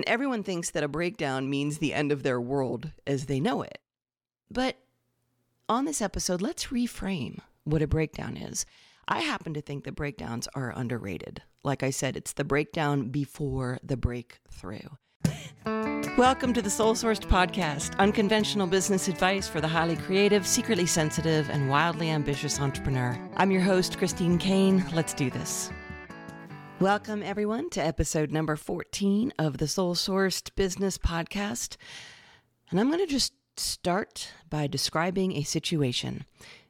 And everyone thinks that a breakdown means the end of their world as they know it. But on this episode, let's reframe what a breakdown is. I happen to think that breakdowns are underrated. Like I said, it's the breakdown before the breakthrough. Welcome to the Soul Sourced Podcast, unconventional business advice for the highly creative, secretly sensitive, and wildly ambitious entrepreneur. I'm your host, Christine Kane. Let's do this. Welcome, everyone, to episode number 14 of the Soul Sourced Business Podcast. And I'm going to just start by describing a situation.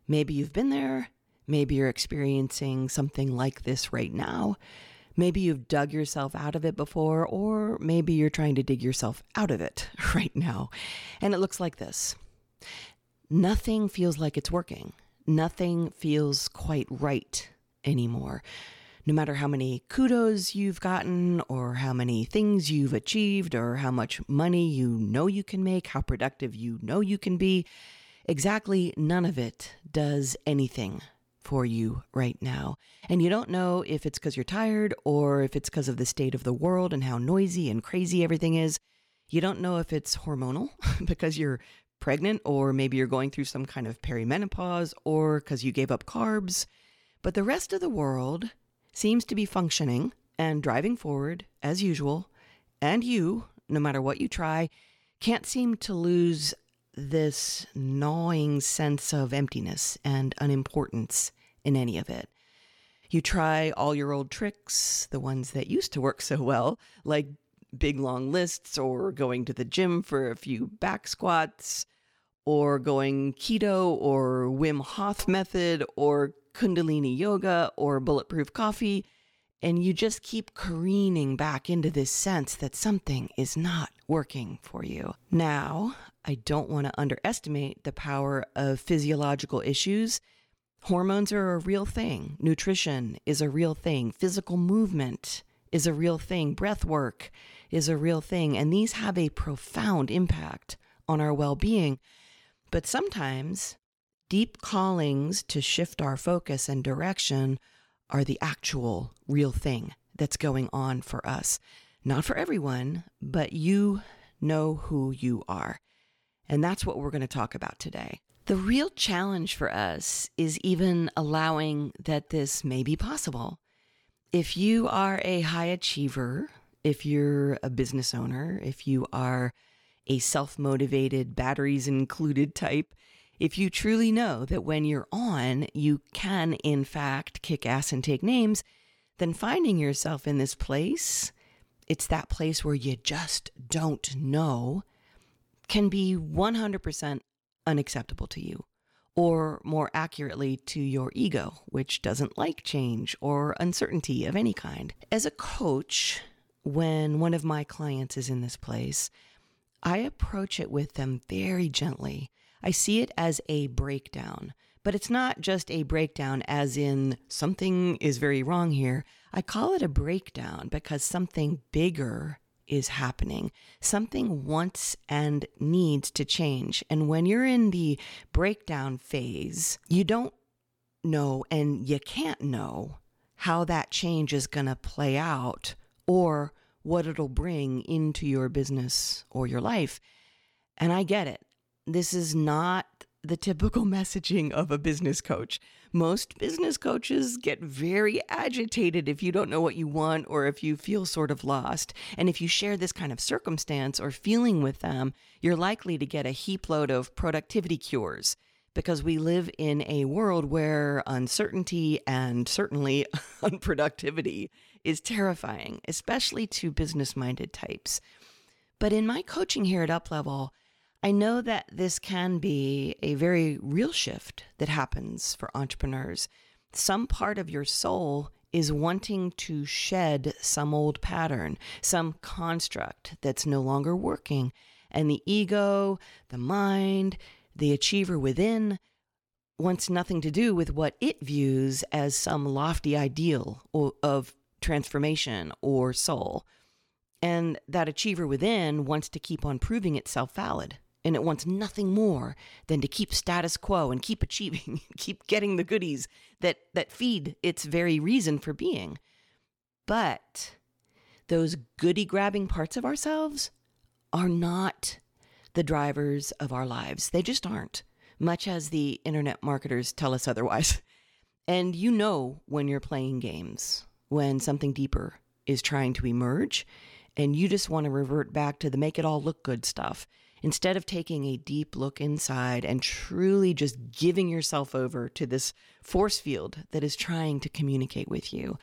Maybe you've been there, maybe you're experiencing something like this right now. Maybe you've dug yourself out of it before, or maybe you're trying to dig yourself out of it right now. And it looks like this Nothing feels like it's working. Nothing feels quite right anymore no matter how many kudos you've gotten, or how many things you've achieved, or how much money you know you can make, how productive you know you can be, exactly none of it does anything for you right now. And you don't know if it's because you're tired or if it's because of the state of the world and how noisy and crazy everything is. You don't know if it's hormonal because you're pregnant or maybe you're going through some kind of perimenopause or because you gave up carbs. But the rest of the world seems to be functioning and driving forward as usual, and you, no matter what you try, can't seem to lose this gnawing sense of emptiness and unimportance in any of it. You try all your old tricks, the ones that used to work so well, like big long lists or going to the gym for a few back squats or going keto or Wim Hof method or Kundalini yoga or bulletproof coffee, and you just keep careening back into this sense that something is not working for you. Now, I don't want to underestimate the power of physiological issues. Hormones are a real thing, nutrition is a real thing, physical movement is a real thing, breath work is a real thing, and these have a profound impact on our well being. But sometimes deep callings to shift our focus and direction are the actual real thing that's going on for us. Not for everyone, but you know who you are. And that's what we're going to talk about today. The real challenge for us is even allowing that this may be possible. If you are a high achiever, if you're a business owner, if you are a self motivated, batteries included type, if you truly know that when you're on, you can, in fact, kick ass and take names, then finding yourself in this place, it's that place where you just don't know, can be 100% unacceptable to you. Or more accurately, to your ego, which doesn't like change or uncertainty of any kind. As a coach, when one of my clients is in this place, I approach it with them very gently I see it as a breakdown. But it's not just a breakdown, as in something is very wrong here. I call it a breakdown because something bigger is happening. Something wants and needs to change. And when you're in the breakdown phase, you don't know and you can't know how that change is going to play out or what it'll bring into your business or your life. And I get it. This is not the typical messaging of a business coach. Most business coaches get very agitated if you don't know what you want or if you feel sort of lost. And if you share this kind of circumstance or feeling with them, you're likely to get a heap load of productivity cures because we live in a world where uncertainty and certainly unproductivity is terrifying, especially to business minded types. But in my coaching here at Uplevel, I know that this can be a very real shift that happens for entrepreneurs. Some part of your soul is wanting to shed some old pattern, some construct that's no longer working. And the ego, the mind, the achiever within wants nothing to do with what it views as some lofty ideal of transformation or soul. And that achiever within wants to keep on proving itself valid and it wants nothing more than to keep status quo and keep achieving, keep getting the goodies that that feed its very reason for being. But those goody grabbing parts of ourselves are not the drivers of our lives. They just aren't, much as the internet marketers tell us otherwise. And you know when you're playing games, when something deeper is trying to emerge, and you just want to revert back to the make it all look good stuff instead of taking a deep look inside and truly just giving yourself over to this force field that is trying to communicate with you.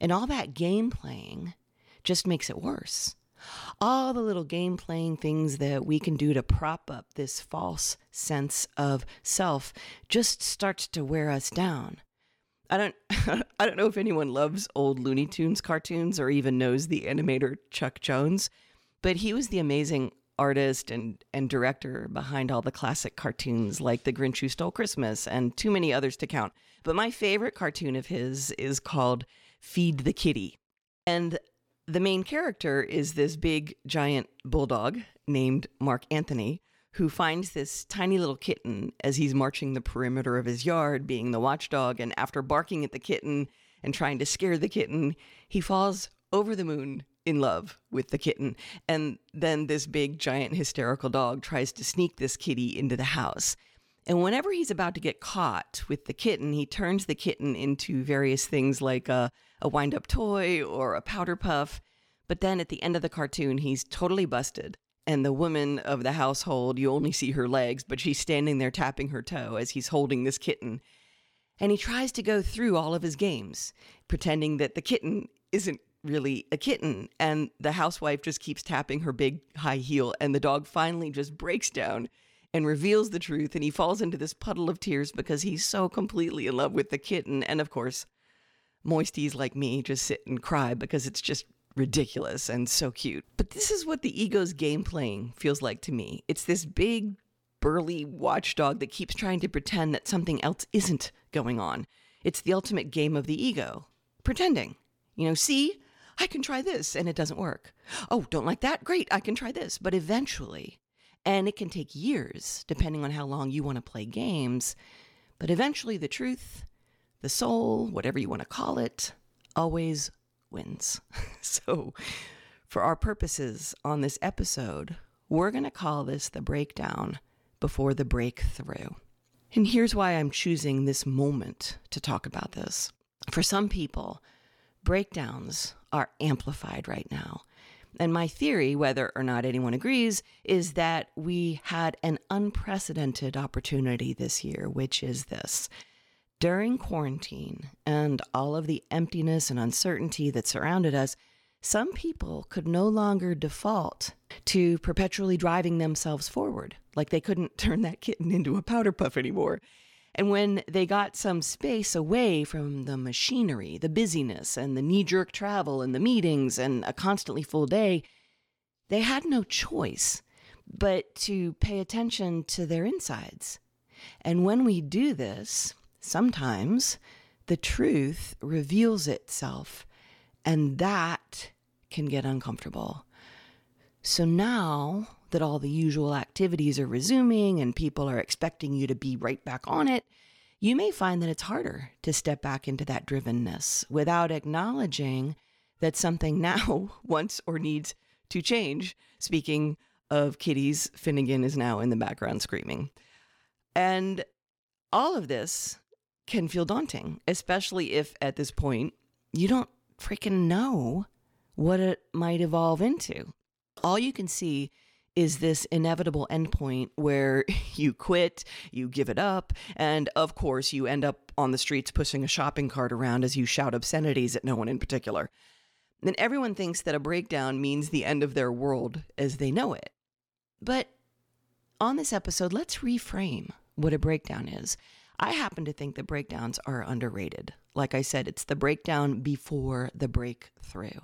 And all that game playing just makes it worse. All the little game playing things that we can do to prop up this false sense of self just starts to wear us down. I don't I don't know if anyone loves old Looney Tunes cartoons or even knows the animator Chuck Jones, but he was the amazing artist and, and director behind all the classic cartoons like The Grinch Who Stole Christmas and too many others to count. But my favorite cartoon of his is called Feed the Kitty. And the main character is this big giant bulldog named Marc Antony who finds this tiny little kitten as he's marching the perimeter of his yard, being the watchdog. And after barking at the kitten and trying to scare the kitten, he falls over the moon in love with the kitten. And then this big, giant, hysterical dog tries to sneak this kitty into the house. And whenever he's about to get caught with the kitten, he turns the kitten into various things like a, a wind up toy or a powder puff. But then at the end of the cartoon, he's totally busted. And the woman of the household, you only see her legs, but she's standing there tapping her toe as he's holding this kitten. And he tries to go through all of his games, pretending that the kitten isn't really a kitten. And the housewife just keeps tapping her big high heel, and the dog finally just breaks down and reveals the truth. And he falls into this puddle of tears because he's so completely in love with the kitten. And of course, moisties like me just sit and cry because it's just ridiculous and so cute. But this is what the ego's game playing feels like to me. It's this big, burly watchdog that keeps trying to pretend that something else isn't going on. It's the ultimate game of the ego, pretending. You know, see, I can try this and it doesn't work. Oh, don't like that? Great, I can try this. But eventually, and it can take years depending on how long you want to play games, but eventually the truth, the soul, whatever you want to call it, always wins. so, for our purposes on this episode, we're going to call this the breakdown before the breakthrough. And here's why I'm choosing this moment to talk about this. For some people, breakdowns are amplified right now. And my theory, whether or not anyone agrees, is that we had an unprecedented opportunity this year, which is this. During quarantine and all of the emptiness and uncertainty that surrounded us, some people could no longer default to perpetually driving themselves forward, like they couldn't turn that kitten into a powder puff anymore. And when they got some space away from the machinery, the busyness, and the knee jerk travel, and the meetings, and a constantly full day, they had no choice but to pay attention to their insides. And when we do this, sometimes the truth reveals itself, and that can get uncomfortable. So now that all the usual activities are resuming and people are expecting you to be right back on it, you may find that it's harder to step back into that drivenness without acknowledging that something now wants or needs to change. Speaking of kitties, Finnegan is now in the background screaming. And all of this can feel daunting, especially if at this point you don't freaking know what it might evolve into. All you can see is this inevitable endpoint where you quit, you give it up, and of course, you end up on the streets pushing a shopping cart around as you shout obscenities at no one in particular. Then everyone thinks that a breakdown means the end of their world as they know it. But on this episode, let's reframe what a breakdown is. I happen to think that breakdowns are underrated. Like I said, it's the breakdown before the breakthrough.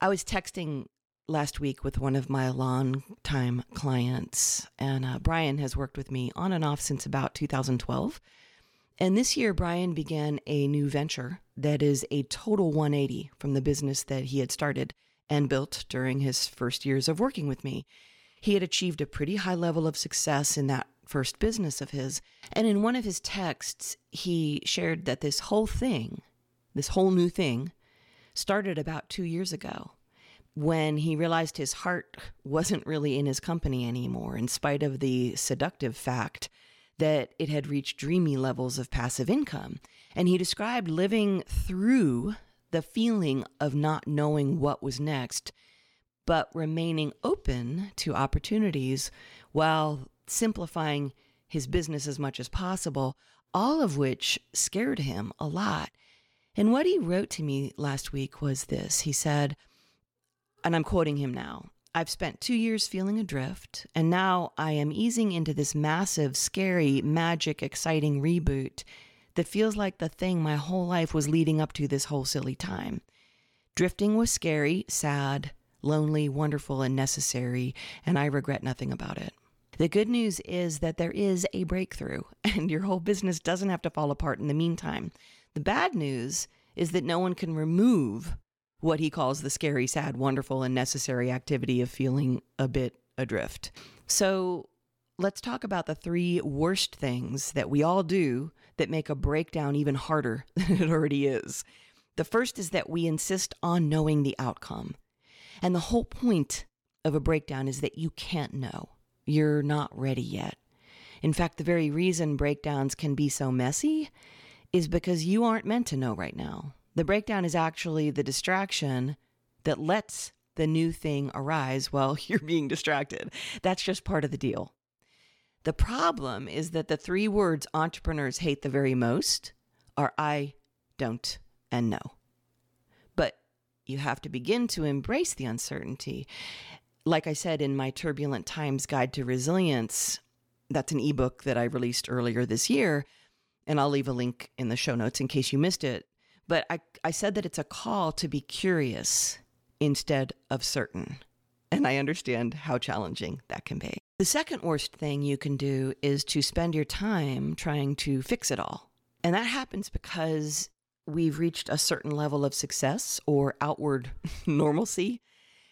I was texting last week with one of my long-time clients, and uh, Brian has worked with me on and off since about 2012. And this year, Brian began a new venture that is a total 180 from the business that he had started and built during his first years of working with me. He had achieved a pretty high level of success in that first business of his. And in one of his texts, he shared that this whole thing, this whole new thing, started about two years ago when he realized his heart wasn't really in his company anymore, in spite of the seductive fact that it had reached dreamy levels of passive income. And he described living through the feeling of not knowing what was next, but remaining open to opportunities while simplifying his business as much as possible, all of which scared him a lot. And what he wrote to me last week was this he said, and I'm quoting him now I've spent two years feeling adrift, and now I am easing into this massive, scary, magic, exciting reboot that feels like the thing my whole life was leading up to this whole silly time. Drifting was scary, sad, lonely, wonderful, and necessary, and I regret nothing about it. The good news is that there is a breakthrough, and your whole business doesn't have to fall apart in the meantime. The bad news is that no one can remove what he calls the scary, sad, wonderful, and necessary activity of feeling a bit adrift. So let's talk about the three worst things that we all do that make a breakdown even harder than it already is. The first is that we insist on knowing the outcome. And the whole point of a breakdown is that you can't know. You're not ready yet. In fact, the very reason breakdowns can be so messy is because you aren't meant to know right now. The breakdown is actually the distraction that lets the new thing arise while you're being distracted. That's just part of the deal. The problem is that the three words entrepreneurs hate the very most are I, don't, and no. But you have to begin to embrace the uncertainty. Like I said in my Turbulent Times Guide to Resilience, that's an ebook that I released earlier this year, and I'll leave a link in the show notes in case you missed it. But I, I said that it's a call to be curious instead of certain. And I understand how challenging that can be. The second worst thing you can do is to spend your time trying to fix it all. And that happens because we've reached a certain level of success or outward normalcy.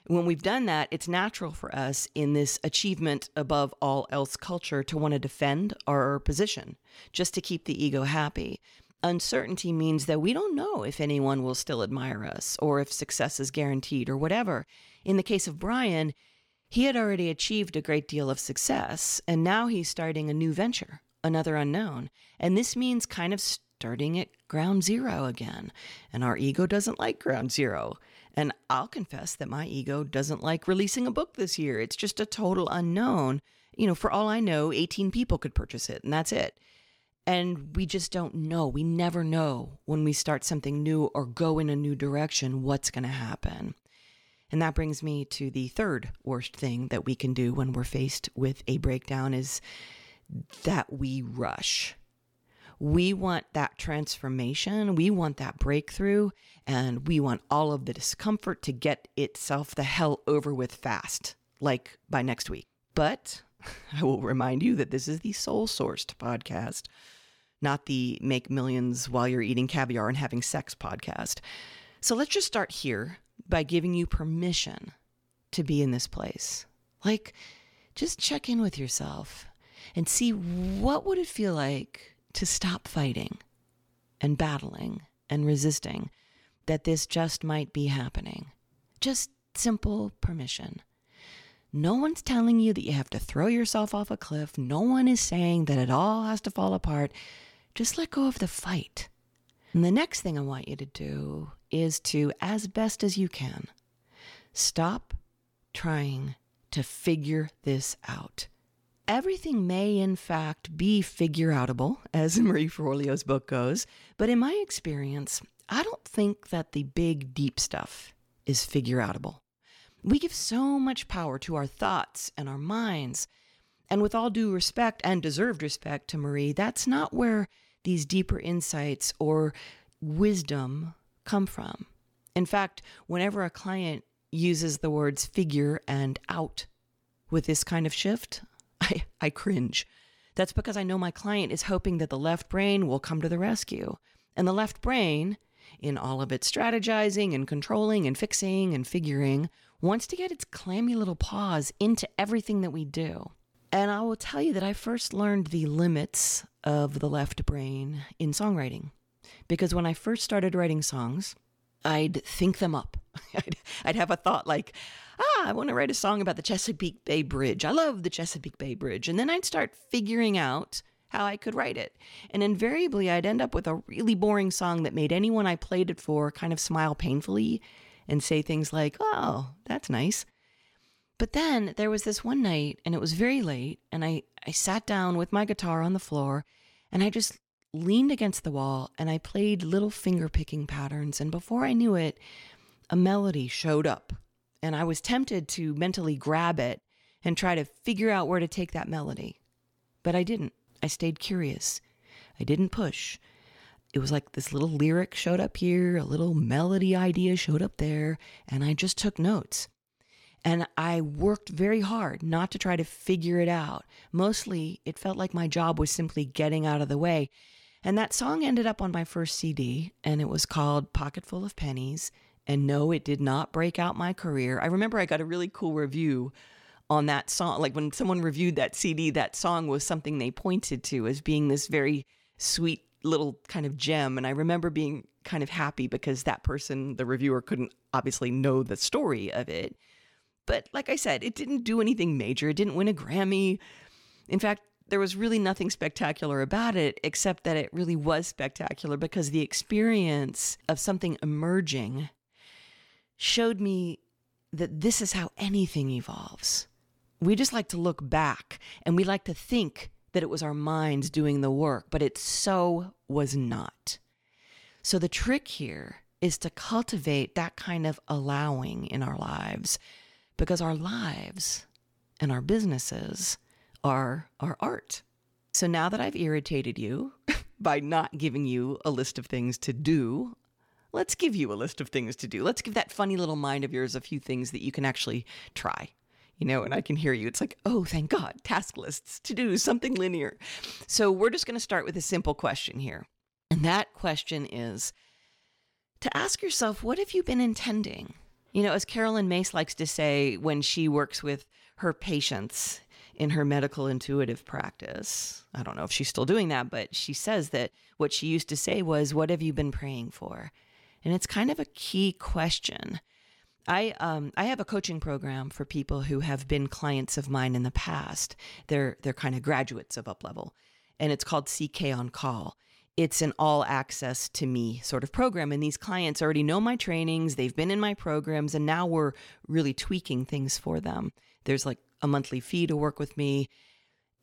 When we've done that, it's natural for us in this achievement above all else culture to want to defend our position just to keep the ego happy. Uncertainty means that we don't know if anyone will still admire us or if success is guaranteed or whatever. In the case of Brian, he had already achieved a great deal of success, and now he's starting a new venture, another unknown. And this means kind of starting at ground zero again. And our ego doesn't like ground zero. And I'll confess that my ego doesn't like releasing a book this year. It's just a total unknown. You know, for all I know, 18 people could purchase it, and that's it. And we just don't know. We never know when we start something new or go in a new direction what's going to happen. And that brings me to the third worst thing that we can do when we're faced with a breakdown is that we rush. We want that transformation, we want that breakthrough, and we want all of the discomfort to get itself the hell over with fast, like by next week. But I will remind you that this is the soul sourced podcast not the make millions while you're eating caviar and having sex podcast. So let's just start here by giving you permission to be in this place. Like, just check in with yourself and see what would it feel like to stop fighting and battling and resisting that this just might be happening. Just simple permission. No one's telling you that you have to throw yourself off a cliff. No one is saying that it all has to fall apart just let go of the fight. And the next thing I want you to do is to, as best as you can, stop trying to figure this out. Everything may, in fact, be figure outable, as Marie Forleo's book goes, but in my experience, I don't think that the big, deep stuff is figure outable. We give so much power to our thoughts and our minds. And with all due respect and deserved respect to Marie, that's not where these deeper insights or wisdom come from. In fact, whenever a client uses the words figure and out with this kind of shift, I, I cringe. That's because I know my client is hoping that the left brain will come to the rescue. And the left brain, in all of its strategizing and controlling and fixing and figuring, wants to get its clammy little paws into everything that we do. And I will tell you that I first learned the limits of the left brain in songwriting. Because when I first started writing songs, I'd think them up. I'd, I'd have a thought like, ah, I want to write a song about the Chesapeake Bay Bridge. I love the Chesapeake Bay Bridge. And then I'd start figuring out how I could write it. And invariably, I'd end up with a really boring song that made anyone I played it for kind of smile painfully and say things like, oh, that's nice. But then there was this one night, and it was very late, and I, I sat down with my guitar on the floor, and I just leaned against the wall and I played little finger picking patterns. And before I knew it, a melody showed up. And I was tempted to mentally grab it and try to figure out where to take that melody. But I didn't. I stayed curious. I didn't push. It was like this little lyric showed up here, a little melody idea showed up there, and I just took notes. And I worked very hard not to try to figure it out. Mostly, it felt like my job was simply getting out of the way. And that song ended up on my first CD, and it was called Pocketful of Pennies. And no, it did not break out my career. I remember I got a really cool review on that song. Like when someone reviewed that CD, that song was something they pointed to as being this very sweet little kind of gem. And I remember being kind of happy because that person, the reviewer, couldn't obviously know the story of it. But like I said, it didn't do anything major. It didn't win a Grammy. In fact, there was really nothing spectacular about it, except that it really was spectacular because the experience of something emerging showed me that this is how anything evolves. We just like to look back and we like to think that it was our minds doing the work, but it so was not. So the trick here is to cultivate that kind of allowing in our lives because our lives and our businesses are our art. So now that I've irritated you by not giving you a list of things to do, let's give you a list of things to do. Let's give that funny little mind of yours a few things that you can actually try. You know, and I can hear you. It's like, oh, thank God, task lists, to do, something linear. So we're just going to start with a simple question here. And that question is to ask yourself, what have you been intending? You know, as Carolyn Myss likes to say when she works with her patients in her medical intuitive practice. I don't know if she's still doing that, but she says that what she used to say was, What have you been praying for? And it's kind of a key question. I um, I have a coaching program for people who have been clients of mine in the past. They're they're kind of graduates of Uplevel, and it's called CK on Call. It's an all access to me sort of program, and these clients already know my trainings. They've been in my programs, and now we're really tweaking things for them. There's like a monthly fee to work with me.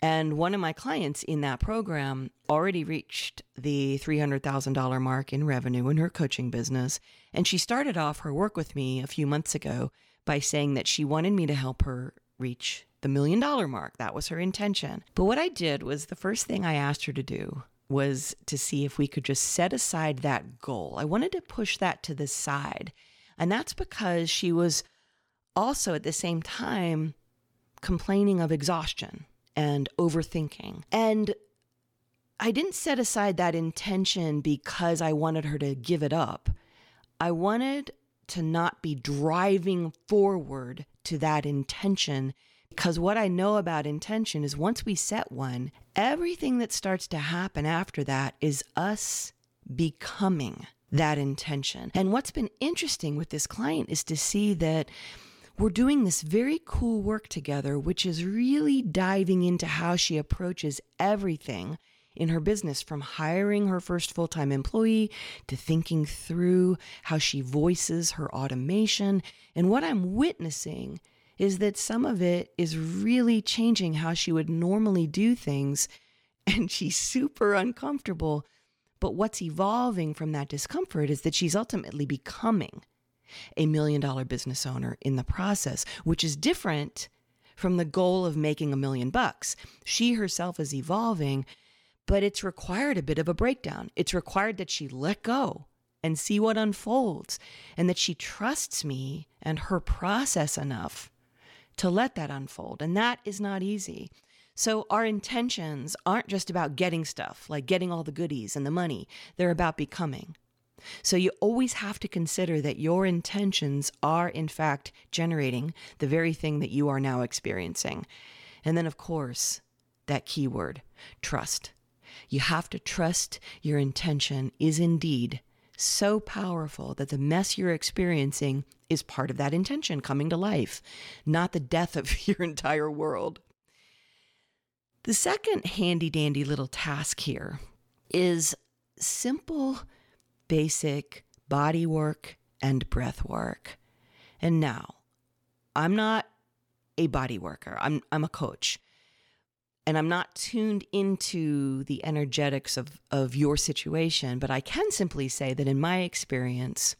And one of my clients in that program already reached the $300,000 mark in revenue in her coaching business. And she started off her work with me a few months ago by saying that she wanted me to help her reach the million dollar mark. That was her intention. But what I did was the first thing I asked her to do was to see if we could just set aside that goal. I wanted to push that to the side. And that's because she was also at the same time complaining of exhaustion and overthinking. And I didn't set aside that intention because I wanted her to give it up. I wanted to not be driving forward to that intention because what I know about intention is once we set one, everything that starts to happen after that is us becoming that intention. And what's been interesting with this client is to see that we're doing this very cool work together, which is really diving into how she approaches everything in her business from hiring her first full time employee to thinking through how she voices her automation. And what I'm witnessing is that some of it is really changing how she would normally do things. And she's super uncomfortable. But what's evolving from that discomfort is that she's ultimately becoming a million dollar business owner in the process, which is different from the goal of making a million bucks. She herself is evolving, but it's required a bit of a breakdown. It's required that she let go and see what unfolds and that she trusts me and her process enough to let that unfold. And that is not easy. So, our intentions aren't just about getting stuff, like getting all the goodies and the money, they're about becoming. So you always have to consider that your intentions are, in fact, generating the very thing that you are now experiencing. And then, of course, that keyword trust. You have to trust your intention is indeed so powerful that the mess you're experiencing is part of that intention coming to life, not the death of your entire world. The second handy dandy little task here is simple, basic body work and breath work. And now, I'm not a body worker, I'm, I'm a coach. And I'm not tuned into the energetics of, of your situation, but I can simply say that in my experience,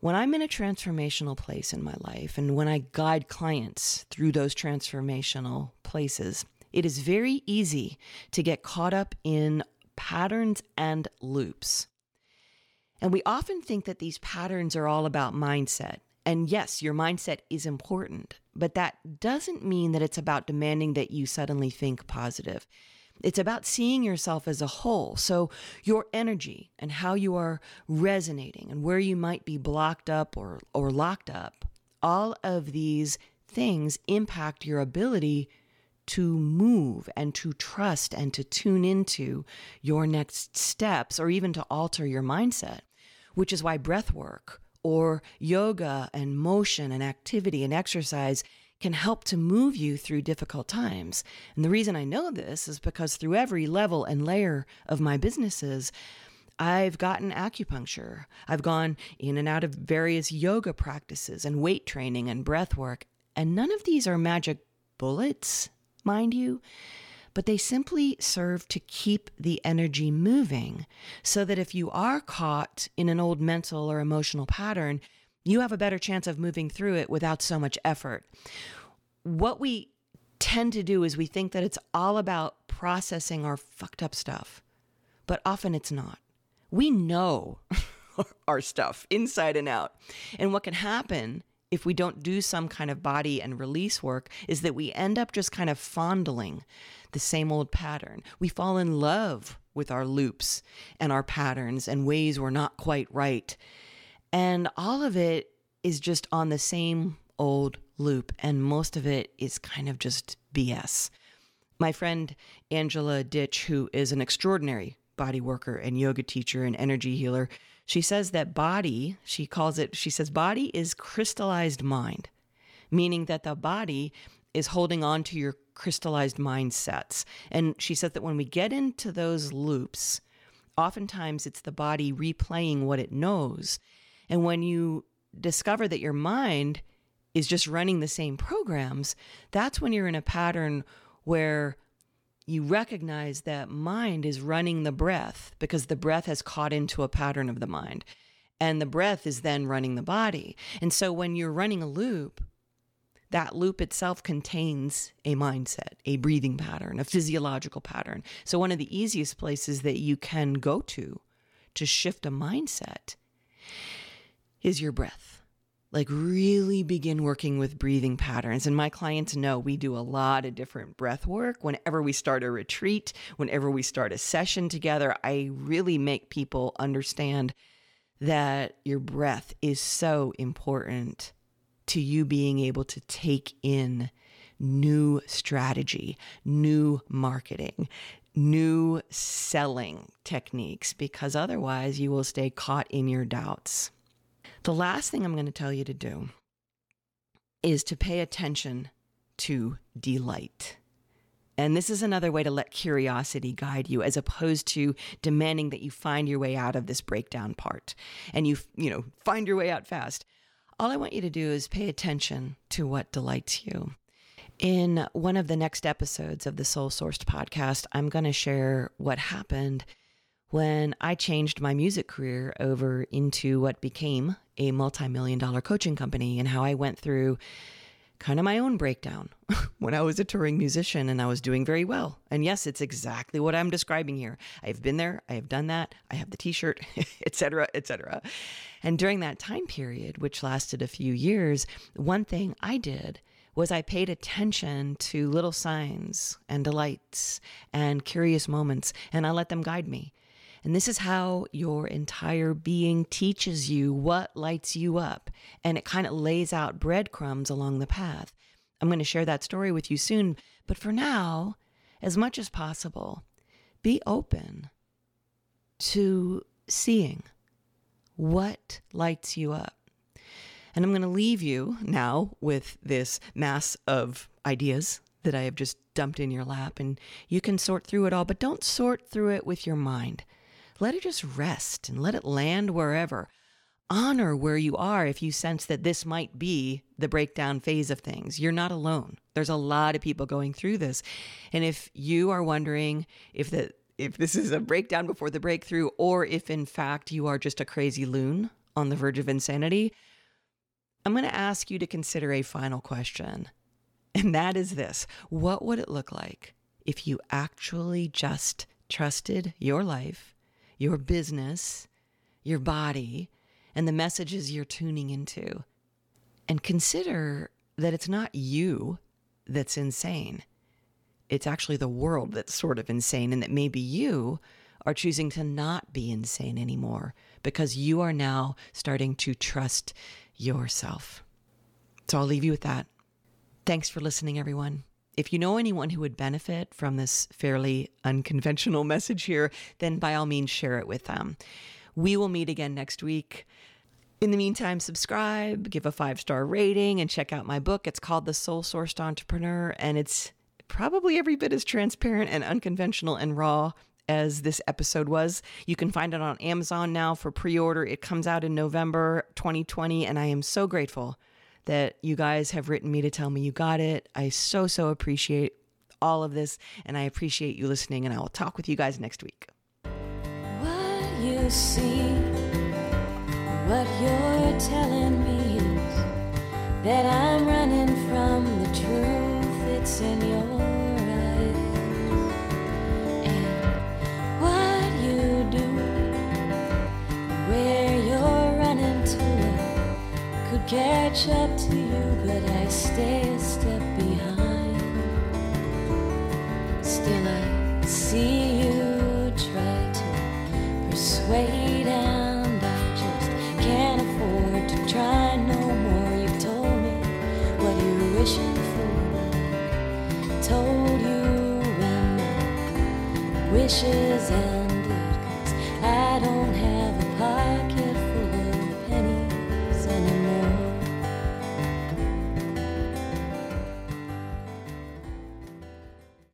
when I'm in a transformational place in my life and when I guide clients through those transformational places, it is very easy to get caught up in patterns and loops. And we often think that these patterns are all about mindset. And yes, your mindset is important, but that doesn't mean that it's about demanding that you suddenly think positive. It's about seeing yourself as a whole. So, your energy and how you are resonating and where you might be blocked up or, or locked up, all of these things impact your ability to move and to trust and to tune into your next steps or even to alter your mindset which is why breath work or yoga and motion and activity and exercise can help to move you through difficult times. And the reason I know this is because through every level and layer of my businesses, I've gotten acupuncture. I've gone in and out of various yoga practices and weight training and breath work. And none of these are magic bullets, mind you but they simply serve to keep the energy moving so that if you are caught in an old mental or emotional pattern, you have a better chance of moving through it without so much effort. What we tend to do is we think that it's all about processing our fucked up stuff, but often it's not. We know our stuff inside and out. And what can happen if we don't do some kind of body and release work is that we end up just kind of fondling the same old pattern. We fall in love with our loops and our patterns and ways we're not quite right. And all of it is just on the same old loop. And most of it is kind of just BS. My friend Angela Ditch, who is an extraordinary body worker and yoga teacher and energy healer, she says that body, she calls it, she says, body is crystallized mind, meaning that the body is holding on to your crystallized mindsets. And she says that when we get into those loops, oftentimes it's the body replaying what it knows. And when you discover that your mind is just running the same programs, that's when you're in a pattern where you recognize that mind is running the breath because the breath has caught into a pattern of the mind. And the breath is then running the body. And so when you're running a loop, that loop itself contains a mindset, a breathing pattern, a physiological pattern. So, one of the easiest places that you can go to to shift a mindset is your breath like really begin working with breathing patterns. And my clients know we do a lot of different breath work. Whenever we start a retreat, whenever we start a session together, I really make people understand that your breath is so important to you being able to take in new strategy, new marketing, new selling techniques, because otherwise you will stay caught in your doubts. The last thing I'm going to tell you to do is to pay attention to delight. And this is another way to let curiosity guide you as opposed to demanding that you find your way out of this breakdown part and you, you know, find your way out fast. All I want you to do is pay attention to what delights you. In one of the next episodes of the Soul Sourced podcast, I'm going to share what happened when I changed my music career over into what became a multi million dollar coaching company and how I went through kind of my own breakdown when I was a touring musician and I was doing very well. And yes, it's exactly what I'm describing here. I've been there, I have done that, I have the t-shirt, etc., etc. And during that time period, which lasted a few years, one thing I did was I paid attention to little signs and delights and curious moments and I let them guide me. And this is how your entire being teaches you what lights you up. And it kind of lays out breadcrumbs along the path. I'm going to share that story with you soon. But for now, as much as possible, be open to seeing What lights you up? And I'm going to leave you now with this mass of ideas that I have just dumped in your lap, and you can sort through it all, but don't sort through it with your mind. Let it just rest and let it land wherever. Honor where you are if you sense that this might be the breakdown phase of things. You're not alone. There's a lot of people going through this. And if you are wondering if the if this is a breakdown before the breakthrough or if in fact you are just a crazy loon on the verge of insanity, I'm going to ask you to consider a final question. And that is this What would it look like if you actually just trusted your life, your business, your body, and the messages you're tuning into? And consider that it's not you that's insane. It's actually the world that's sort of insane, and that maybe you are choosing to not be insane anymore because you are now starting to trust yourself. So I'll leave you with that. Thanks for listening, everyone. If you know anyone who would benefit from this fairly unconventional message here, then by all means share it with them. We will meet again next week. In the meantime, subscribe, give a five star rating, and check out my book. It's called The Soul Sourced Entrepreneur, and it's probably every bit as transparent and unconventional and raw as this episode was. You can find it on Amazon now for pre order. It comes out in November 2020, and I am so grateful that you guys have written me to tell me you got it. I so, so appreciate all of this, and I appreciate you listening, and I will talk with you guys next week. What you see, what you're telling me is that I'm running from the truth that's in your catch up to you, but I stay a step behind. Still, I see you try to persuade, and I just can't afford to try no more. You've told me what you're wishing for, told you when my wishes end.